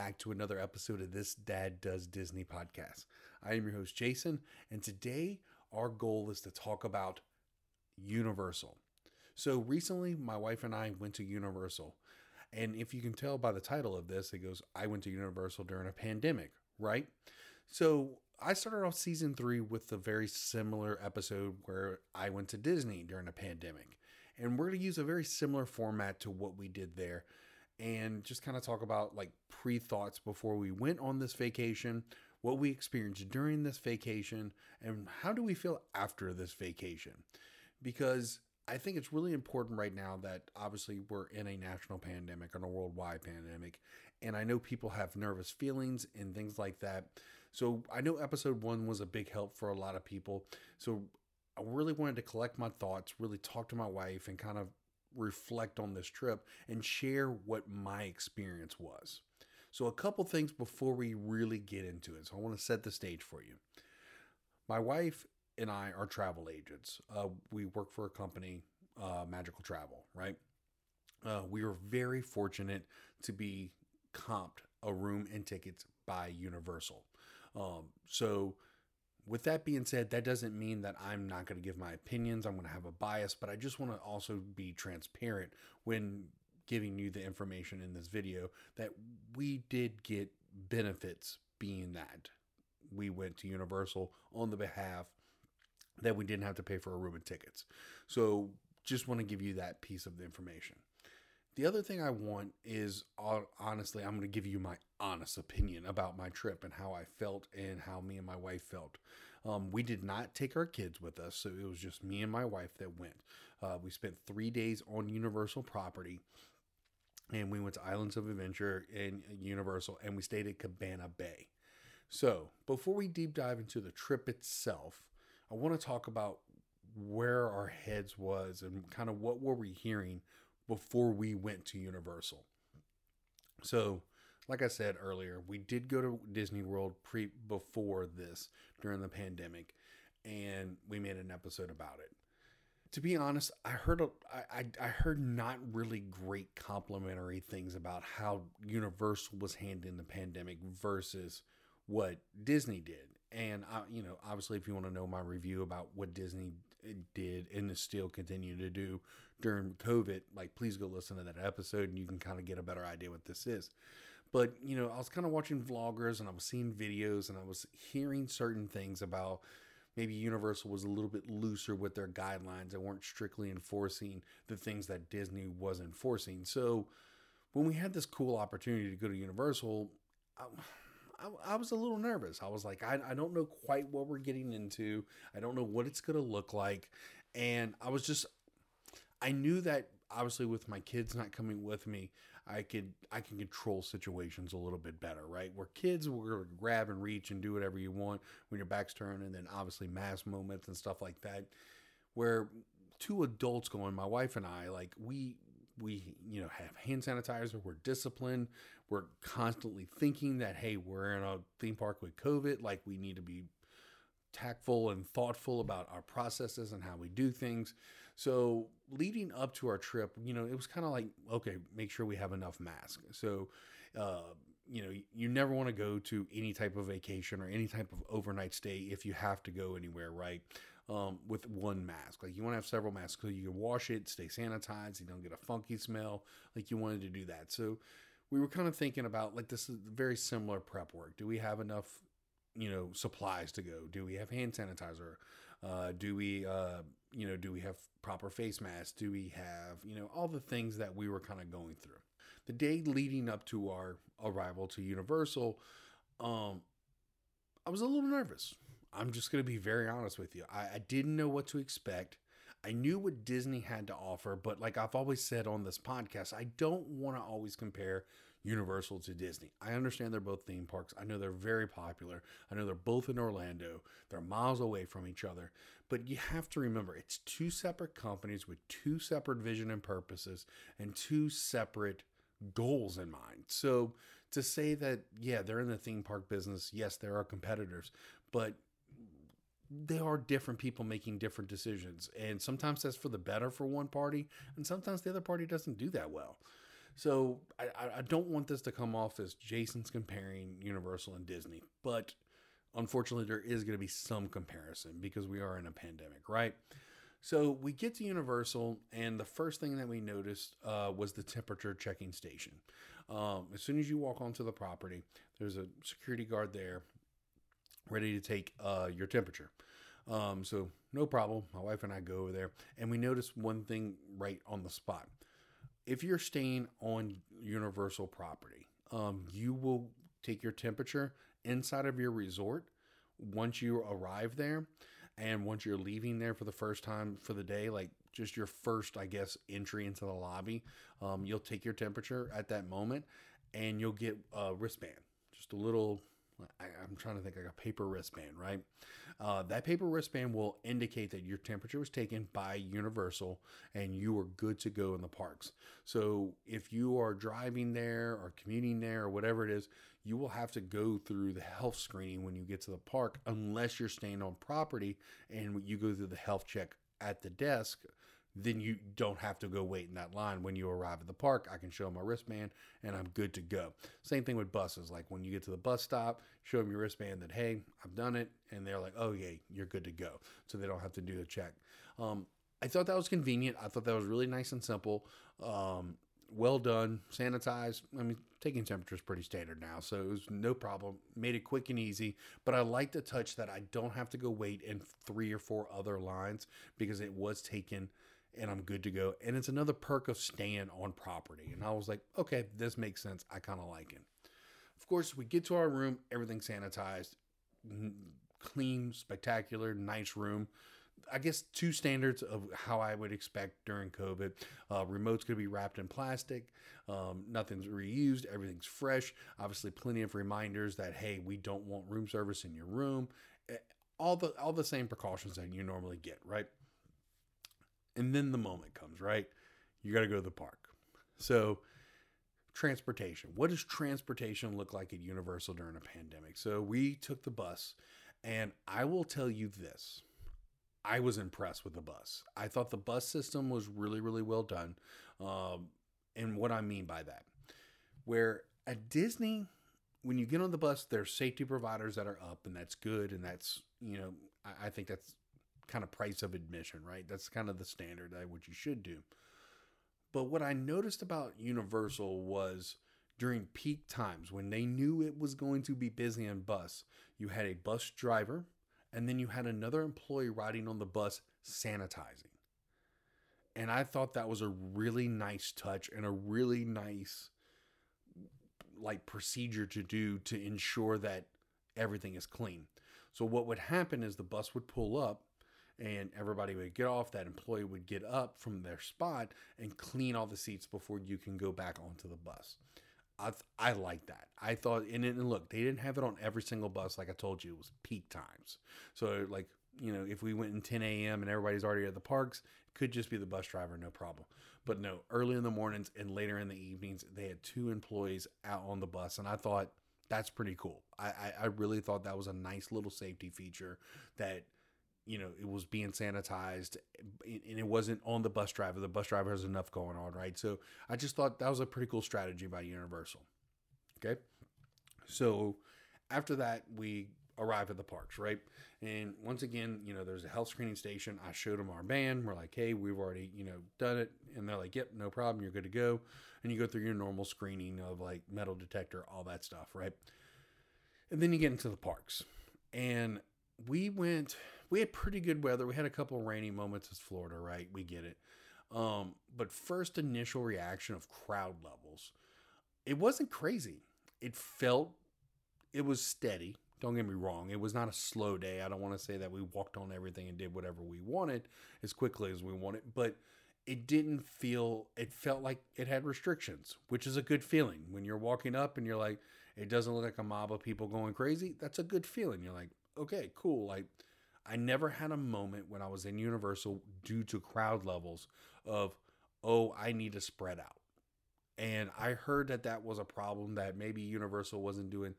back to another episode of this Dad Does Disney podcast. I am your host, Jason, and today our goal is to talk about Universal. So, recently, my wife and I went to Universal, and if you can tell by the title of this, it goes, I went to Universal during a pandemic, right? So, I started off season three with a very similar episode where I went to Disney during a pandemic. And we're going to use a very similar format to what we did there and just kind of talk about like pre thoughts before we went on this vacation, what we experienced during this vacation, and how do we feel after this vacation. Because I think it's really important right now that obviously we're in a national pandemic and a worldwide pandemic. And I know people have nervous feelings and things like that. So I know episode one was a big help for a lot of people. So I really wanted to collect my thoughts, really talk to my wife, and kind of reflect on this trip and share what my experience was. So, a couple things before we really get into it. So, I want to set the stage for you. My wife and I are travel agents. Uh, we work for a company, uh, Magical Travel, right? Uh, we were very fortunate to be comped a room and tickets by Universal. Um, so, with that being said, that doesn't mean that I'm not going to give my opinions. I'm going to have a bias, but I just want to also be transparent when giving you the information in this video that we did get benefits being that we went to Universal on the behalf that we didn't have to pay for a room and tickets. So just want to give you that piece of the information. The other thing I want is honestly, I'm going to give you my honest opinion about my trip and how I felt and how me and my wife felt. Um, we did not take our kids with us, so it was just me and my wife that went. Uh, we spent three days on Universal property and we went to Islands of Adventure and Universal and we stayed at Cabana Bay. So, before we deep dive into the trip itself, I want to talk about where our heads was and kind of what were we hearing before we went to Universal. So, like I said earlier, we did go to Disney World pre before this during the pandemic, and we made an episode about it. To be honest, I heard a, I, I heard not really great complimentary things about how Universal was handling the pandemic versus what Disney did. And I, you know, obviously, if you want to know my review about what Disney eh, did and is still continue to do during COVID, like please go listen to that episode and you can kind of get a better idea what this is. But you know, I was kind of watching vloggers and I was seeing videos and I was hearing certain things about maybe Universal was a little bit looser with their guidelines and weren't strictly enforcing the things that Disney was enforcing. So when we had this cool opportunity to go to Universal, I, I, I was a little nervous. I was like, I, I don't know quite what we're getting into. I don't know what it's going to look like. And I was just, I knew that obviously with my kids not coming with me, I could I can control situations a little bit better, right? Where kids will grab and reach and do whatever you want when your back's turned, and then obviously mass moments and stuff like that. Where two adults going, my wife and I, like we we you know have hand sanitizer we're disciplined we're constantly thinking that hey we're in a theme park with covid like we need to be tactful and thoughtful about our processes and how we do things so leading up to our trip you know it was kind of like okay make sure we have enough masks so uh, you know you never want to go to any type of vacation or any type of overnight stay if you have to go anywhere right um, with one mask. Like you want to have several masks so you can wash it, stay sanitized, you don't get a funky smell. Like you wanted to do that. So we were kind of thinking about like this is very similar prep work. Do we have enough, you know, supplies to go? Do we have hand sanitizer? Uh, do we, uh, you know, do we have proper face masks? Do we have, you know, all the things that we were kind of going through. The day leading up to our arrival to Universal, um, I was a little nervous. I'm just going to be very honest with you. I, I didn't know what to expect. I knew what Disney had to offer, but like I've always said on this podcast, I don't want to always compare Universal to Disney. I understand they're both theme parks. I know they're very popular. I know they're both in Orlando. They're miles away from each other. But you have to remember it's two separate companies with two separate vision and purposes and two separate goals in mind. So to say that, yeah, they're in the theme park business, yes, there are competitors, but there are different people making different decisions. And sometimes that's for the better for one party, and sometimes the other party doesn't do that well. So I, I don't want this to come off as Jason's comparing Universal and Disney, but unfortunately, there is going to be some comparison because we are in a pandemic, right? So we get to Universal, and the first thing that we noticed uh, was the temperature checking station. Um, as soon as you walk onto the property, there's a security guard there ready to take uh, your temperature. Um, so no problem. My wife and I go over there, and we notice one thing right on the spot. If you're staying on Universal property, um, you will take your temperature inside of your resort once you arrive there and once you're leaving there for the first time for the day like just your first i guess entry into the lobby um, you'll take your temperature at that moment and you'll get a wristband just a little I, am trying to think like a paper wristband, right? Uh, that paper wristband will indicate that your temperature was taken by Universal and you are good to go in the parks. So if you are driving there or commuting there or whatever it is, you will have to go through the health screening when you get to the park, unless you're staying on property and you go through the health check at the desk then you don't have to go wait in that line when you arrive at the park. I can show them my wristband and I'm good to go. Same thing with buses. Like when you get to the bus stop, show them your wristband that, hey, I've done it. And they're like, oh, yeah, you're good to go. So they don't have to do a check. Um, I thought that was convenient. I thought that was really nice and simple. Um, well done, sanitized. I mean, taking temperature is pretty standard now, so it was no problem. Made it quick and easy. But I like the touch that I don't have to go wait in three or four other lines because it was taken and I'm good to go. And it's another perk of staying on property. And I was like, okay, this makes sense. I kind of like it. Of course, we get to our room, everything sanitized, clean, spectacular, nice room. I guess two standards of how I would expect during COVID. Uh, remote's going to be wrapped in plastic. Um, nothing's reused. Everything's fresh. Obviously, plenty of reminders that hey, we don't want room service in your room. Eh, all the all the same precautions that you normally get, right? And then the moment comes, right? You got to go to the park. So, transportation. What does transportation look like at Universal during a pandemic? So, we took the bus, and I will tell you this I was impressed with the bus. I thought the bus system was really, really well done. Um, and what I mean by that, where at Disney, when you get on the bus, there's safety providers that are up, and that's good. And that's, you know, I, I think that's kind of price of admission, right? That's kind of the standard that what you should do. But what I noticed about Universal was during peak times when they knew it was going to be busy on bus, you had a bus driver and then you had another employee riding on the bus sanitizing. And I thought that was a really nice touch and a really nice like procedure to do to ensure that everything is clean. So what would happen is the bus would pull up and everybody would get off. That employee would get up from their spot and clean all the seats before you can go back onto the bus. I, I like that. I thought, and, and look, they didn't have it on every single bus. Like I told you, it was peak times. So, like, you know, if we went in 10 a.m. and everybody's already at the parks, could just be the bus driver, no problem. But no, early in the mornings and later in the evenings, they had two employees out on the bus. And I thought, that's pretty cool. I, I, I really thought that was a nice little safety feature that – you know, it was being sanitized eh, and it wasn't on the bus driver. The bus driver has enough going on, right? So I just thought that was a pretty cool strategy by Universal. Okay. So after that, we arrive at the parks, right? And once again, you know, there's a health screening station. I showed them our band. We're like, hey, we've already, you know, done it. And they're like, yep, no problem. You're good to go. And you go through your normal screening of like metal detector, all that stuff, right? And then you get into the parks. And we went we had pretty good weather. We had a couple rainy moments as Florida, right? We get it. Um, but first initial reaction of crowd levels, it wasn't crazy. It felt it was steady. Don't get me wrong. It was not a slow day. I don't want to say that we walked on everything and did whatever we wanted as quickly as we wanted, but it didn't feel it felt like it had restrictions, which is a good feeling. When you're walking up and you're like, it doesn't look like a mob of people going crazy, that's a good feeling. You're like, okay, cool. Like I never had a moment when I was in Universal due to crowd levels of, oh, I need to spread out. And I heard that that was a problem that maybe Universal wasn't doing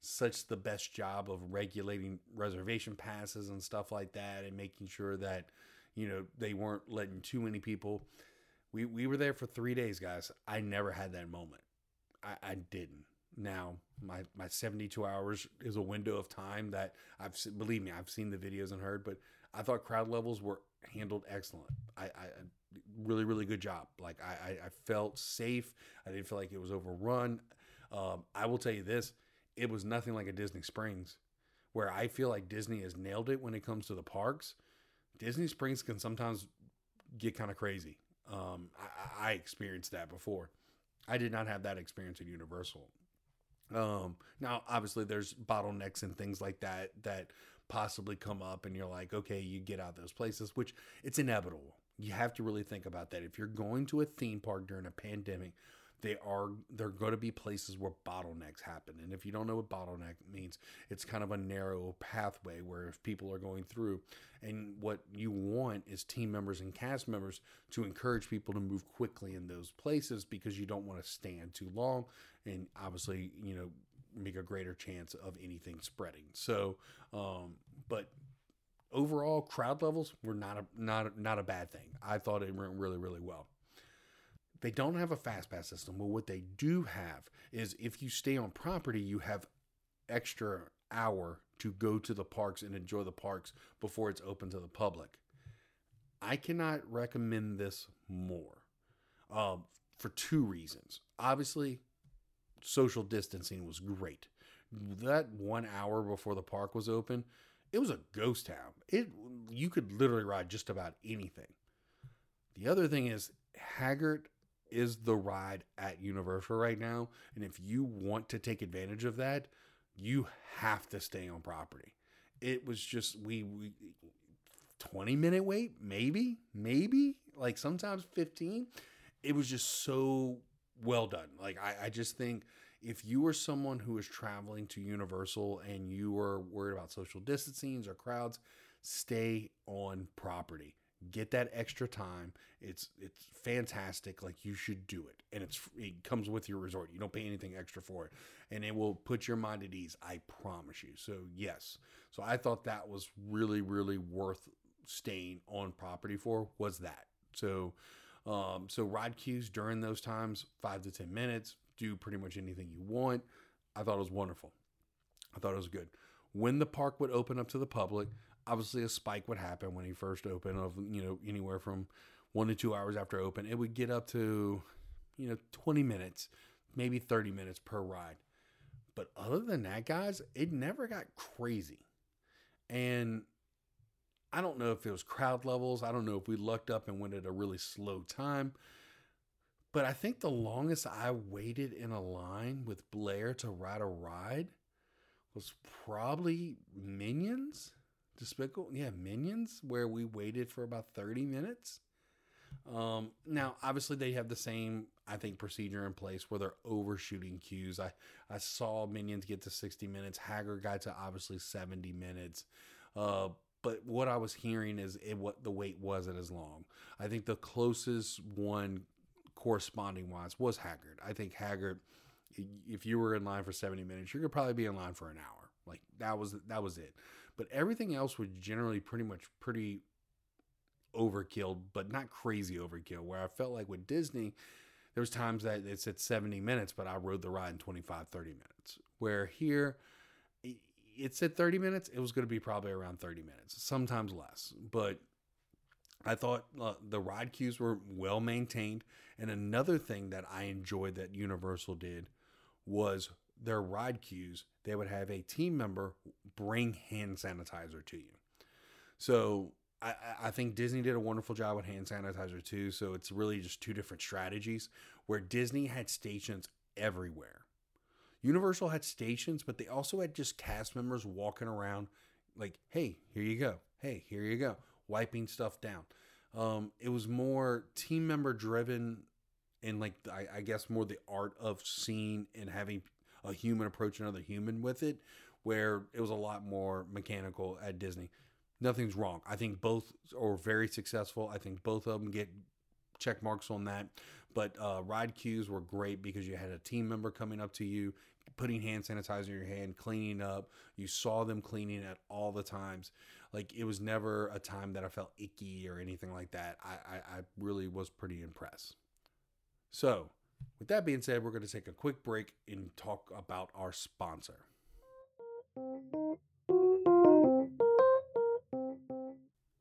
such the best job of regulating reservation passes and stuff like that and making sure that, you know, they weren't letting too many people. We we were there for three days, guys. I never had that moment. I, I didn't. Now my my 72 hours is a window of time that I've believe me I've seen the videos and heard, but I thought crowd levels were handled excellent. I, I really really good job. Like I I felt safe. I didn't feel like it was overrun. Um, I will tell you this: it was nothing like a Disney Springs, where I feel like Disney has nailed it when it comes to the parks. Disney Springs can sometimes get kind of crazy. Um, I, I experienced that before. I did not have that experience at Universal. Um, now, obviously, there's bottlenecks and things like that that possibly come up, and you're like, okay, you get out those places, which it's inevitable. You have to really think about that. If you're going to a theme park during a pandemic, they are they're going to be places where bottlenecks happen. And if you don't know what bottleneck means it's kind of a narrow pathway where if people are going through and what you want is team members and cast members to encourage people to move quickly in those places because you don't want to stand too long and obviously you know make a greater chance of anything spreading. So um but overall crowd levels were not a not not a bad thing. I thought it went really really well they don't have a fast pass system. But what they do have is if you stay on property, you have extra hour to go to the parks and enjoy the parks before it's open to the public. I cannot recommend this more um, for two reasons. Obviously, social distancing was great. That one hour before the park was open, it was a ghost town. It you could literally ride just about anything. The other thing is Hagrid is the ride at Universal right now. And if you want to take advantage of that, you have to stay on property. It was just we, we 20 minute wait, maybe, maybe like sometimes 15. It was just so well done. Like I, I just think if you were someone who is traveling to Universal and you were worried about social distancing or crowds, stay on property get that extra time. It's it's fantastic. Like you should do it. And it's it comes with your resort. You don't pay anything extra for it. And it will put your mind at ease i promise you. So yes. So i thought that was really really worth staying on property for was that. So um so ride queues during those times five to ten minutes do pretty much anything you want. I thought it was wonderful. I thought it was good. When the park would open up to the public obviously a spike would happen when he first opened of you know anywhere from one to two hours after open. It would get up to you know 20 minutes maybe 30 minutes per ride. But other than that guys it never got crazy. And i don't know if it was crowd levels. I don't know if we lucked up and went at a really slow time. But i think the longest i waited in a line with blair to ride a ride was probably minions Despicable, yeah, Minions, where we waited for about 30 minutes. Um, now, obviously, they have the same, I think, procedure in place where they're overshooting queues. I, I saw Minions get to 60 minutes, Hagrid got to obviously 70 minutes. Uh, but what I was hearing is it what the wait wasn't as long. I think the closest one corresponding wise was Hagrid. I think Hagrid, if you were in line for 70 minutes, you're gonna probably be in line for an hour. Like that was that was it. But everything else was generally pretty much pretty overkill, but not crazy overkill. Where I felt like with Disney, there was times that it said 70 minutes, but I rode the ride in 25, 30 minutes. Where here, it said 30 minutes, it was going to be probably around 30 minutes, sometimes less. But I thought uh, the ride queues were well maintained. And another thing that I enjoyed that Universal did was their ride queues, they would have a team member bring hand sanitizer to you. So I, I, think Disney did a wonderful job with hand sanitizer too. So it's really just two different strategies where Disney had stations everywhere. Universal had stations, but they also had just cast members walking around like, hey, here you go. Hey, here you go. Wiping stuff down. Um, it was more team member driven and like I, I guess more the art of seeing and having a human approach another human with it, where it was a lot more mechanical at Disney. Nothing's wrong. I think both are very successful. I think both of them get check marks on that. But uh, ride queues were great because you had a team member coming up to you, putting hand sanitizer in your hand, cleaning up. You saw them cleaning at all the times. Like it was never a time that I felt icky or anything like that. I, I, I really was pretty impressed. So, with that being said, we're going to take a quick break and talk about our sponsor.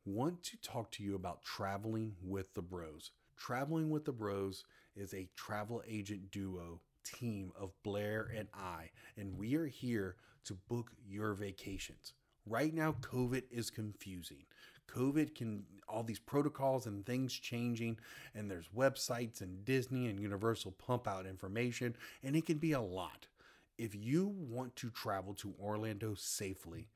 Want to talk to you about traveling with the Brauds. Traveling with the Brauds is a travel agent duo team of Blair and I, and we are here to book your vacations. Right now, COVID is confusing. COVID can, all these protocols and things changing, and there's websites and Disney and Universal pump out information, and it can be a lot. If you want to travel to Orlando safely,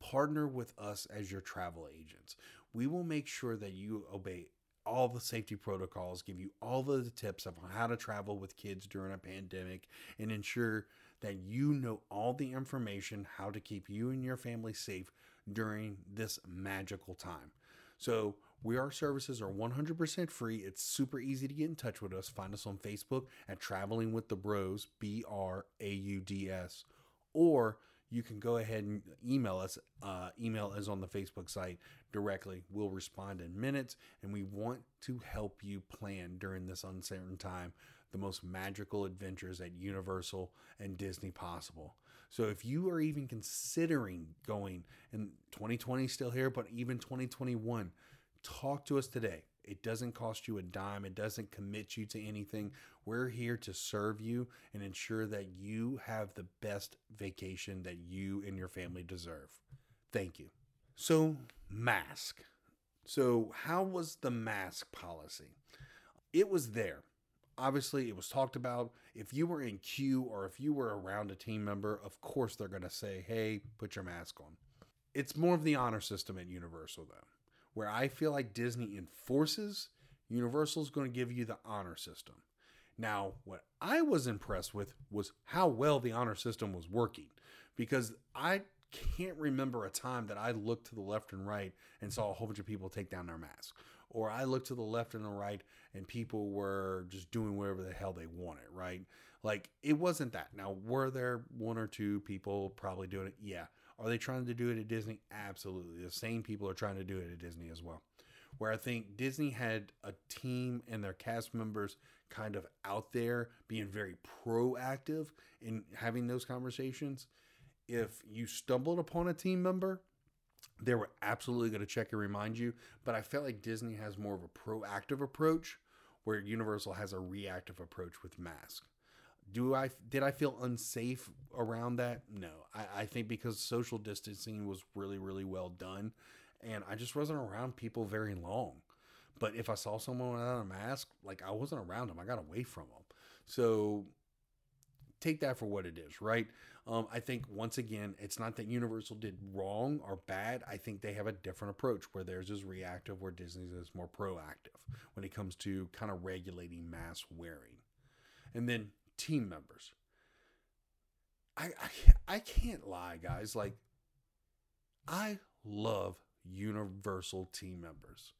partner with us as your travel agents. We will make sure that you obey all the safety protocols, give you all the tips of how to travel with kids during a pandemic, and ensure that you know all the information how to keep you and your family safe during this magical time. So, we our services are 100% free. It's super easy to get in touch with us. Find us on Facebook at Traveling with the Brauds, B R A U D S, or you can go ahead and email us. Uh, email is on the Facebook site directly. We'll respond in minutes, and we want to help you plan during this uncertain time the most magical adventures at Universal and Disney possible. So if you are even considering going, and 2020 still here, but even 2021, talk to us today. It doesn't cost you a dime. It doesn't commit you to anything. We're here to serve you and ensure that you have the best vacation that you and your family deserve. Thank you. So, mask. So, how was the mask policy? It was there. Obviously, it was talked about. If you were in queue or if you were around a team member, of course they're going to say, hey, put your mask on. It's more of the honor system at Universal, though where I feel like Disney enforces, Universal is going to give you the honor system. Now, what I was impressed with was how well the honor system was working because I can't remember a time that I looked to the left and right and saw a whole bunch of people take down their mask. Or I looked to the left and the right and people were just doing whatever the hell they wanted, right? Like it wasn't that. Now, were there one or two people probably doing it? Yeah. Are they trying to do it at Disney? Absolutely. The same people are trying to do it at Disney as well. Where I think Disney had a team and their cast members kind of out there being very proactive in having those conversations. If you stumbled upon a team member, they were absolutely going to check and remind you. But I felt like Disney has more of a proactive approach, where Universal has a reactive approach with mask do I did I feel unsafe around that? No, I, I think because social distancing was really really well done, and I just wasn't around people very long. But if I saw someone without a mask, like I wasn't around them, I got away from them. So take that for what it is, right? Um, I think once again, it's not that Universal did wrong or bad. I think they have a different approach where theirs is reactive, where Disney's is more proactive when it comes to kind of regulating mask wearing. And then team members. I, I, I can't lie, guys. Like, I love Universal team members.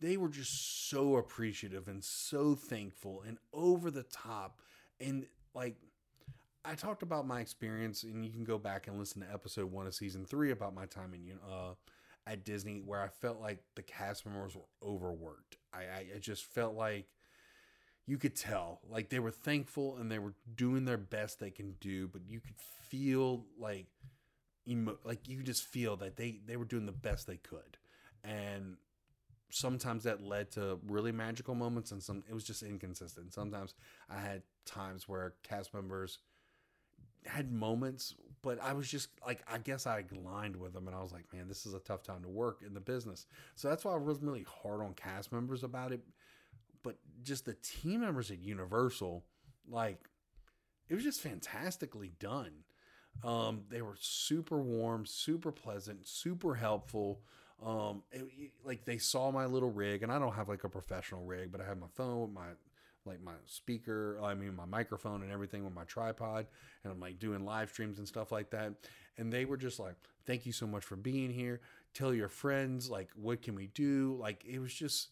They were just so appreciative and so thankful and over the top. And like, I talked about my experience, and you can go back and listen to episode one of season three about my time in uh, at Disney, where I felt like the cast members were overworked. I, I, I just felt like you could tell like they were thankful and they were doing their best they can do but you could feel like emo- like you just feel that they they were doing the best they could and sometimes that led to really magical moments and some it was just inconsistent sometimes i had times where cast members had moments but i was just like i guess i aligned with them and i was like man this is a tough time to work in the business so that's why i was really hard on cast members about it but just the team members at Universal, like it was just fantastically done. Um, they were super warm, super pleasant, super helpful. Um, it, it, like they saw my little rig, and I don't have like a professional rig, but I have my phone, my like my speaker, I mean my microphone and everything with my tripod, and I'm like doing live streams and stuff like that. And they were just like, "Thank you so much for being here. Tell your friends, like, what can we do?" Like it was just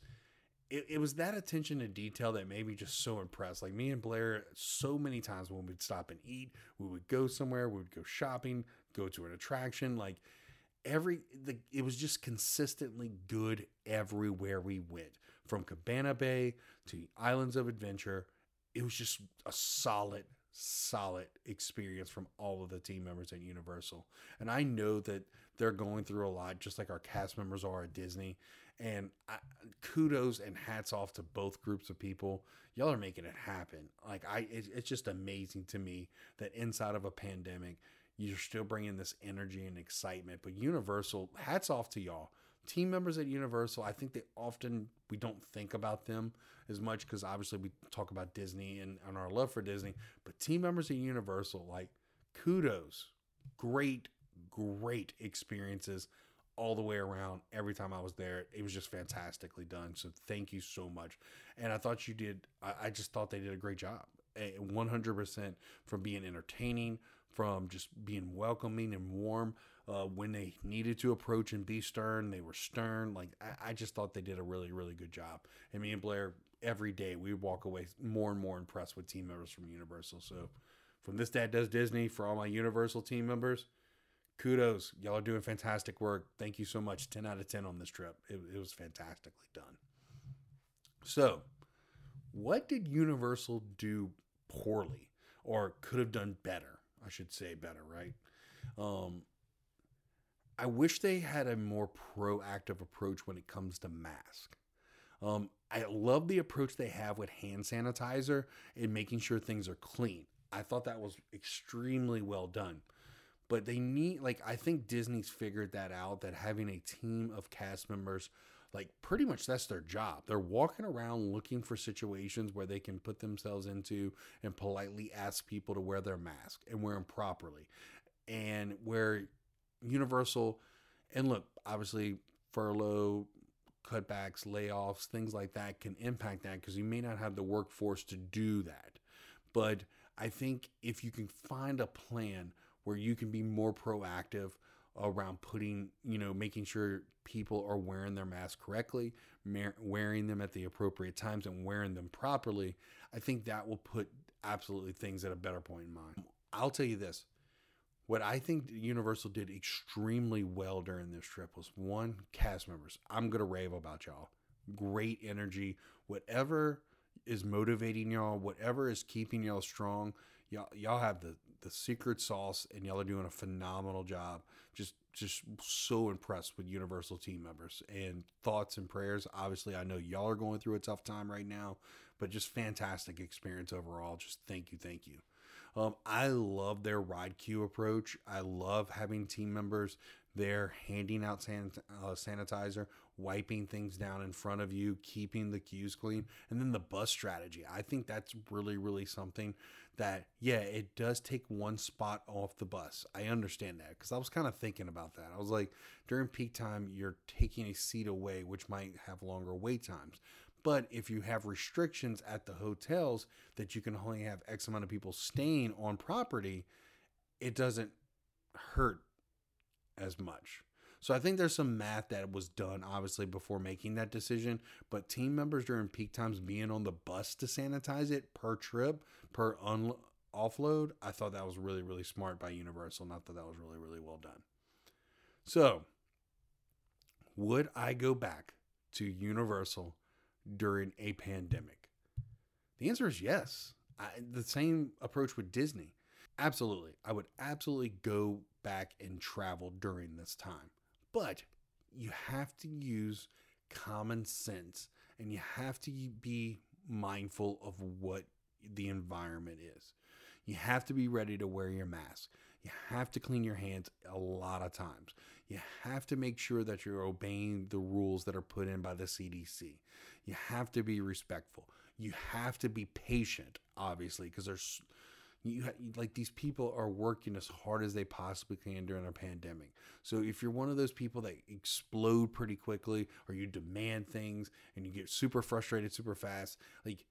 it, it was that attention to detail that made me just so impressed. Like me and Blair, so many times when we'd stop and eat, we would go somewhere, we would go shopping, go to an attraction. Like every, the, it was just consistently good everywhere we went, from Cabana Bay to Islands of Adventure. It was just a solid, solid experience from all of the team members at Universal. And I know that they're going through a lot, just like our cast members are at Disney. And I, kudos and hats off to both groups of people. Y'all are making it happen. Like I, it, it's just amazing to me that inside of a pandemic, you're still bringing this energy and excitement. But Universal, hats off to y'all. Team members at Universal, I think they often we don't think about them as much because obviously we talk about Disney and, and our love for Disney. But team members at Universal, like kudos, great, great experiences all the way around every time I was there. It was just fantastically done. So thank you so much. And I thought you did, I, I just thought they did a great job. 100% from being entertaining, from just being welcoming and warm. Uh, when they needed to approach and be stern, they were stern. Like, I, I just thought they did a really, really good job. And me and Blair, every day, we walk away more and more impressed with team members from Universal. So, from This Dad Does Disney, for all my Universal team members, kudos. Y'all are doing fantastic work. Thank you so much. 10 out of 10 on this trip. It, it, was fantastically done. So, what did Universal do poorly or could have done better? I should say better, right? Um, I wish they had a more proactive approach when it comes to mask. Um, I love the approach they have with hand sanitizer and making sure things are clean. I thought that was extremely well done but they need like I think Disney's figured that out that having a team of cast members like pretty much that's their job. They're walking around looking for situations where they can put themselves into and politely ask people to wear their mask and wear them properly. And where Universal and look, obviously furlough cutbacks, layoffs, things like that can impact that because you may not have the workforce to do that. But I think if you can find a plan where you can be more proactive around putting, you know, making sure people are wearing their masks correctly, wearing them at the appropriate times, and wearing them properly, I think that will put absolutely things at a better point in mind. I'll tell you this what I think Universal did extremely well during this trip was one, cast members. I'm going to rave about y'all. Great energy. Whatever is motivating y'all, whatever is keeping y'all strong, y'all, y'all have the, the secret sauce, and y'all are doing a phenomenal job. Just just so impressed with Universal team members and thoughts and prayers. Obviously, I know y'all are going through a tough time right now, but just fantastic experience overall. Just thank you, thank you. Um, I love their ride queue approach. I love having team members there handing out san- uh, sanitizer, wiping things down in front of you, keeping the queues clean, and then the bus strategy. I think that's really, really something that yeah it does take one spot off the bus. I understand that because i was kind of thinking about that. I was like during peak time you're taking a seat away which might have longer wait times. But if you have restrictions at the hotels that you can only have x amount of people staying on property it doesn't hurt as much so I think there's some math that was done obviously before making that decision. But team members during peak times being on the bus to sanitize it per trip, per un- offload, I thought that was really, really smart by Universal. Not that that was really, really well done. So, would I go back to Universal during a pandemic? The answer is yes. I, the same approach with Disney. Absolutely. I would absolutely go back and travel during this time. But you have to use common sense and you have to be mindful of what the environment is. You have to be ready to wear your mask. You have to clean your hands a lot of times. You have to make sure that you're obeying the rules that are put in by the CDC. You have to be respectful. You have to be patient, obviously, because there's you like these people are working as hard as they possibly can during a pandemic. So if you're one of those people that explode pretty quickly or you demand things and you get super frustrated super fast, like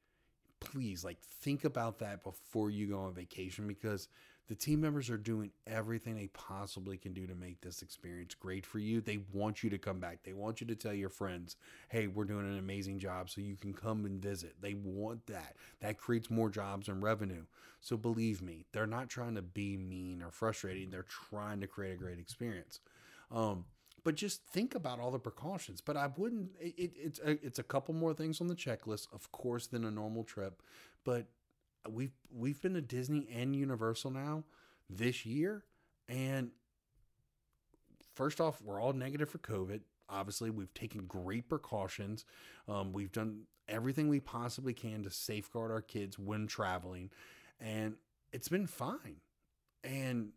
please like think about that before you go on vacation because The team members are doing everything they possibly can do to make this experience great for you. They want you to come back. They want you to tell your friends, hey, we're doing an amazing job so you can come and visit. They want that. That creates more jobs and revenue. So believe me, they're not trying to be mean or frustrating. They're trying to create a great experience. Um, but just think about all the precautions. But I wouldn't. It, it's a, it's a couple more things on the checklist, of course, than a normal trip. But we've we've been to Disney and Universal now this year, and first off, we're all negative for COVID. Obviously, we've taken great precautions. Um, we've done everything we possibly can to safeguard our kids when traveling, and it's been fine. And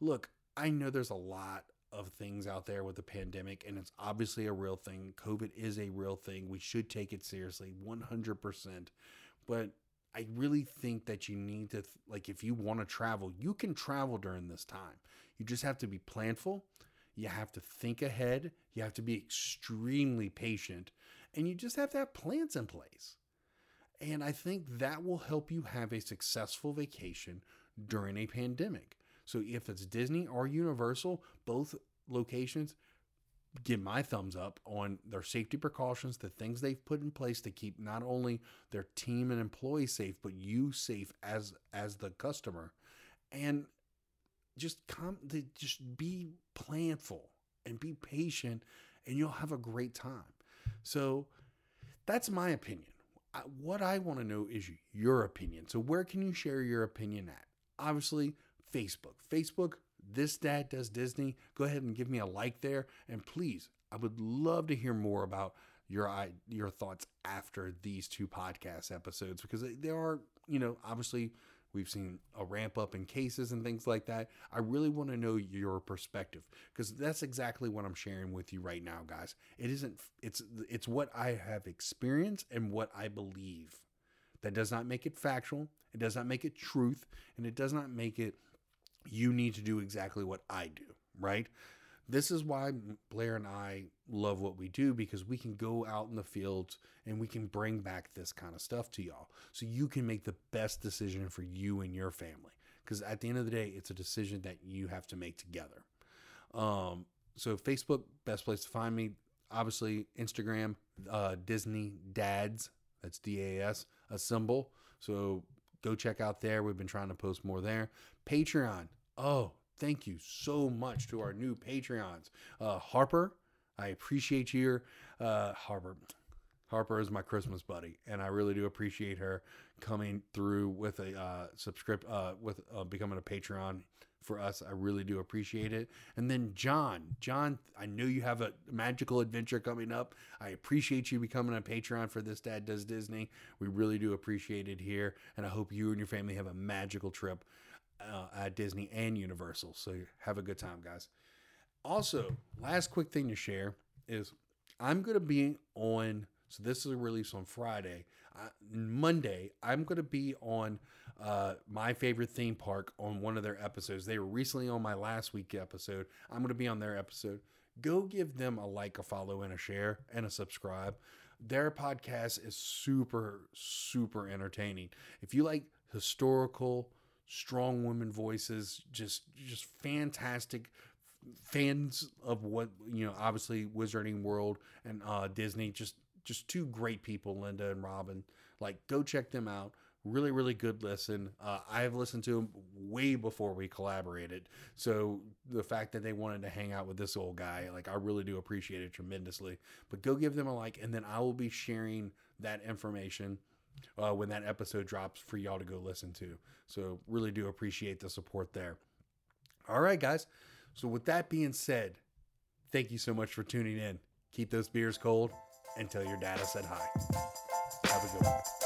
look, I know there's a lot of things out there with the pandemic, and it's obviously a real thing. COVID is a real thing. We should take it seriously, 100%. But I really think that you need to, like, if you want to travel, you can travel during this time. You just have to be planful. You have to think ahead. You have to be extremely patient. And you just have to have plans in place. And I think that will help you have a successful vacation during a pandemic. So if it's Disney or Universal, both locations, give my thumbs up on their safety precautions, the things they've put in place to keep not only their team and employees safe, but you safe as as the customer. And just come to just be planful and be patient and you'll have a great time. So that's my opinion. What I want to know is your opinion. So where can you share your opinion at? Obviously, Facebook. Facebook this Dad Does Disney. Go ahead and give me a like there. And please, I would love to hear more about your your thoughts after these two podcast episodes because there are, you know, obviously we've seen a ramp up in cases and things like that. I really want to know your perspective because that's exactly what I'm sharing with you right now, guys. It isn't it's it's what I have experienced and what I believe. That does not make it factual. It does not make it truth, and it does not make it you need to do exactly what I do, right? This is why Blair and I love what we do because we can go out in the fields and we can bring back this kind of stuff to y'all so you can make the best decision for you and your family. Because at the end of the day, it's a decision that you have to make together. Um, so, Facebook, best place to find me. Obviously, Instagram, uh, Disney Dads, that's D A S, a symbol. So, go check out there. We've been trying to post more there. Patreon. Oh, thank you so much to our new Patreons. Uh, Harper, I appreciate your uh, Harper. Harper is my Christmas buddy, and I really do appreciate her coming through with a uh, subscript uh, with uh, becoming a Patreon for us. I really do appreciate it. And then John, John, I know you have a magical adventure coming up. I appreciate you becoming a Patreon for this Dad Does Disney. We really do appreciate it here, and I hope you and your family have a magical trip uh, at Disney and Universal. So have a good time, guys. Also, last quick thing to share is I'm going to be on. So this is a release on Friday. Uh, Monday, I'm going to be on uh, my favorite theme park on one of their episodes. They were recently on my last week episode. I'm going to be on their episode. Go give them a like, a follow, and a share, and a subscribe. Their podcast is super, super entertaining. If you like historical, strong women voices, just just fantastic fans of what you know. Obviously, Wizarding World and uh, Disney, just just two great people, Linda and Robin. Like, go check them out. Really, really good listen. Uh, I have listened to him way before we collaborated. So the fact that they wanted to hang out with this old guy, like I really do appreciate it tremendously. But go give them a like, and then I will be sharing that information uh, when that episode drops for y'all to go listen to. So really do appreciate the support there. All right, guys. So with that being said, thank you so much for tuning in. Keep those beers cold and tell your dad I said hi. Have a good one.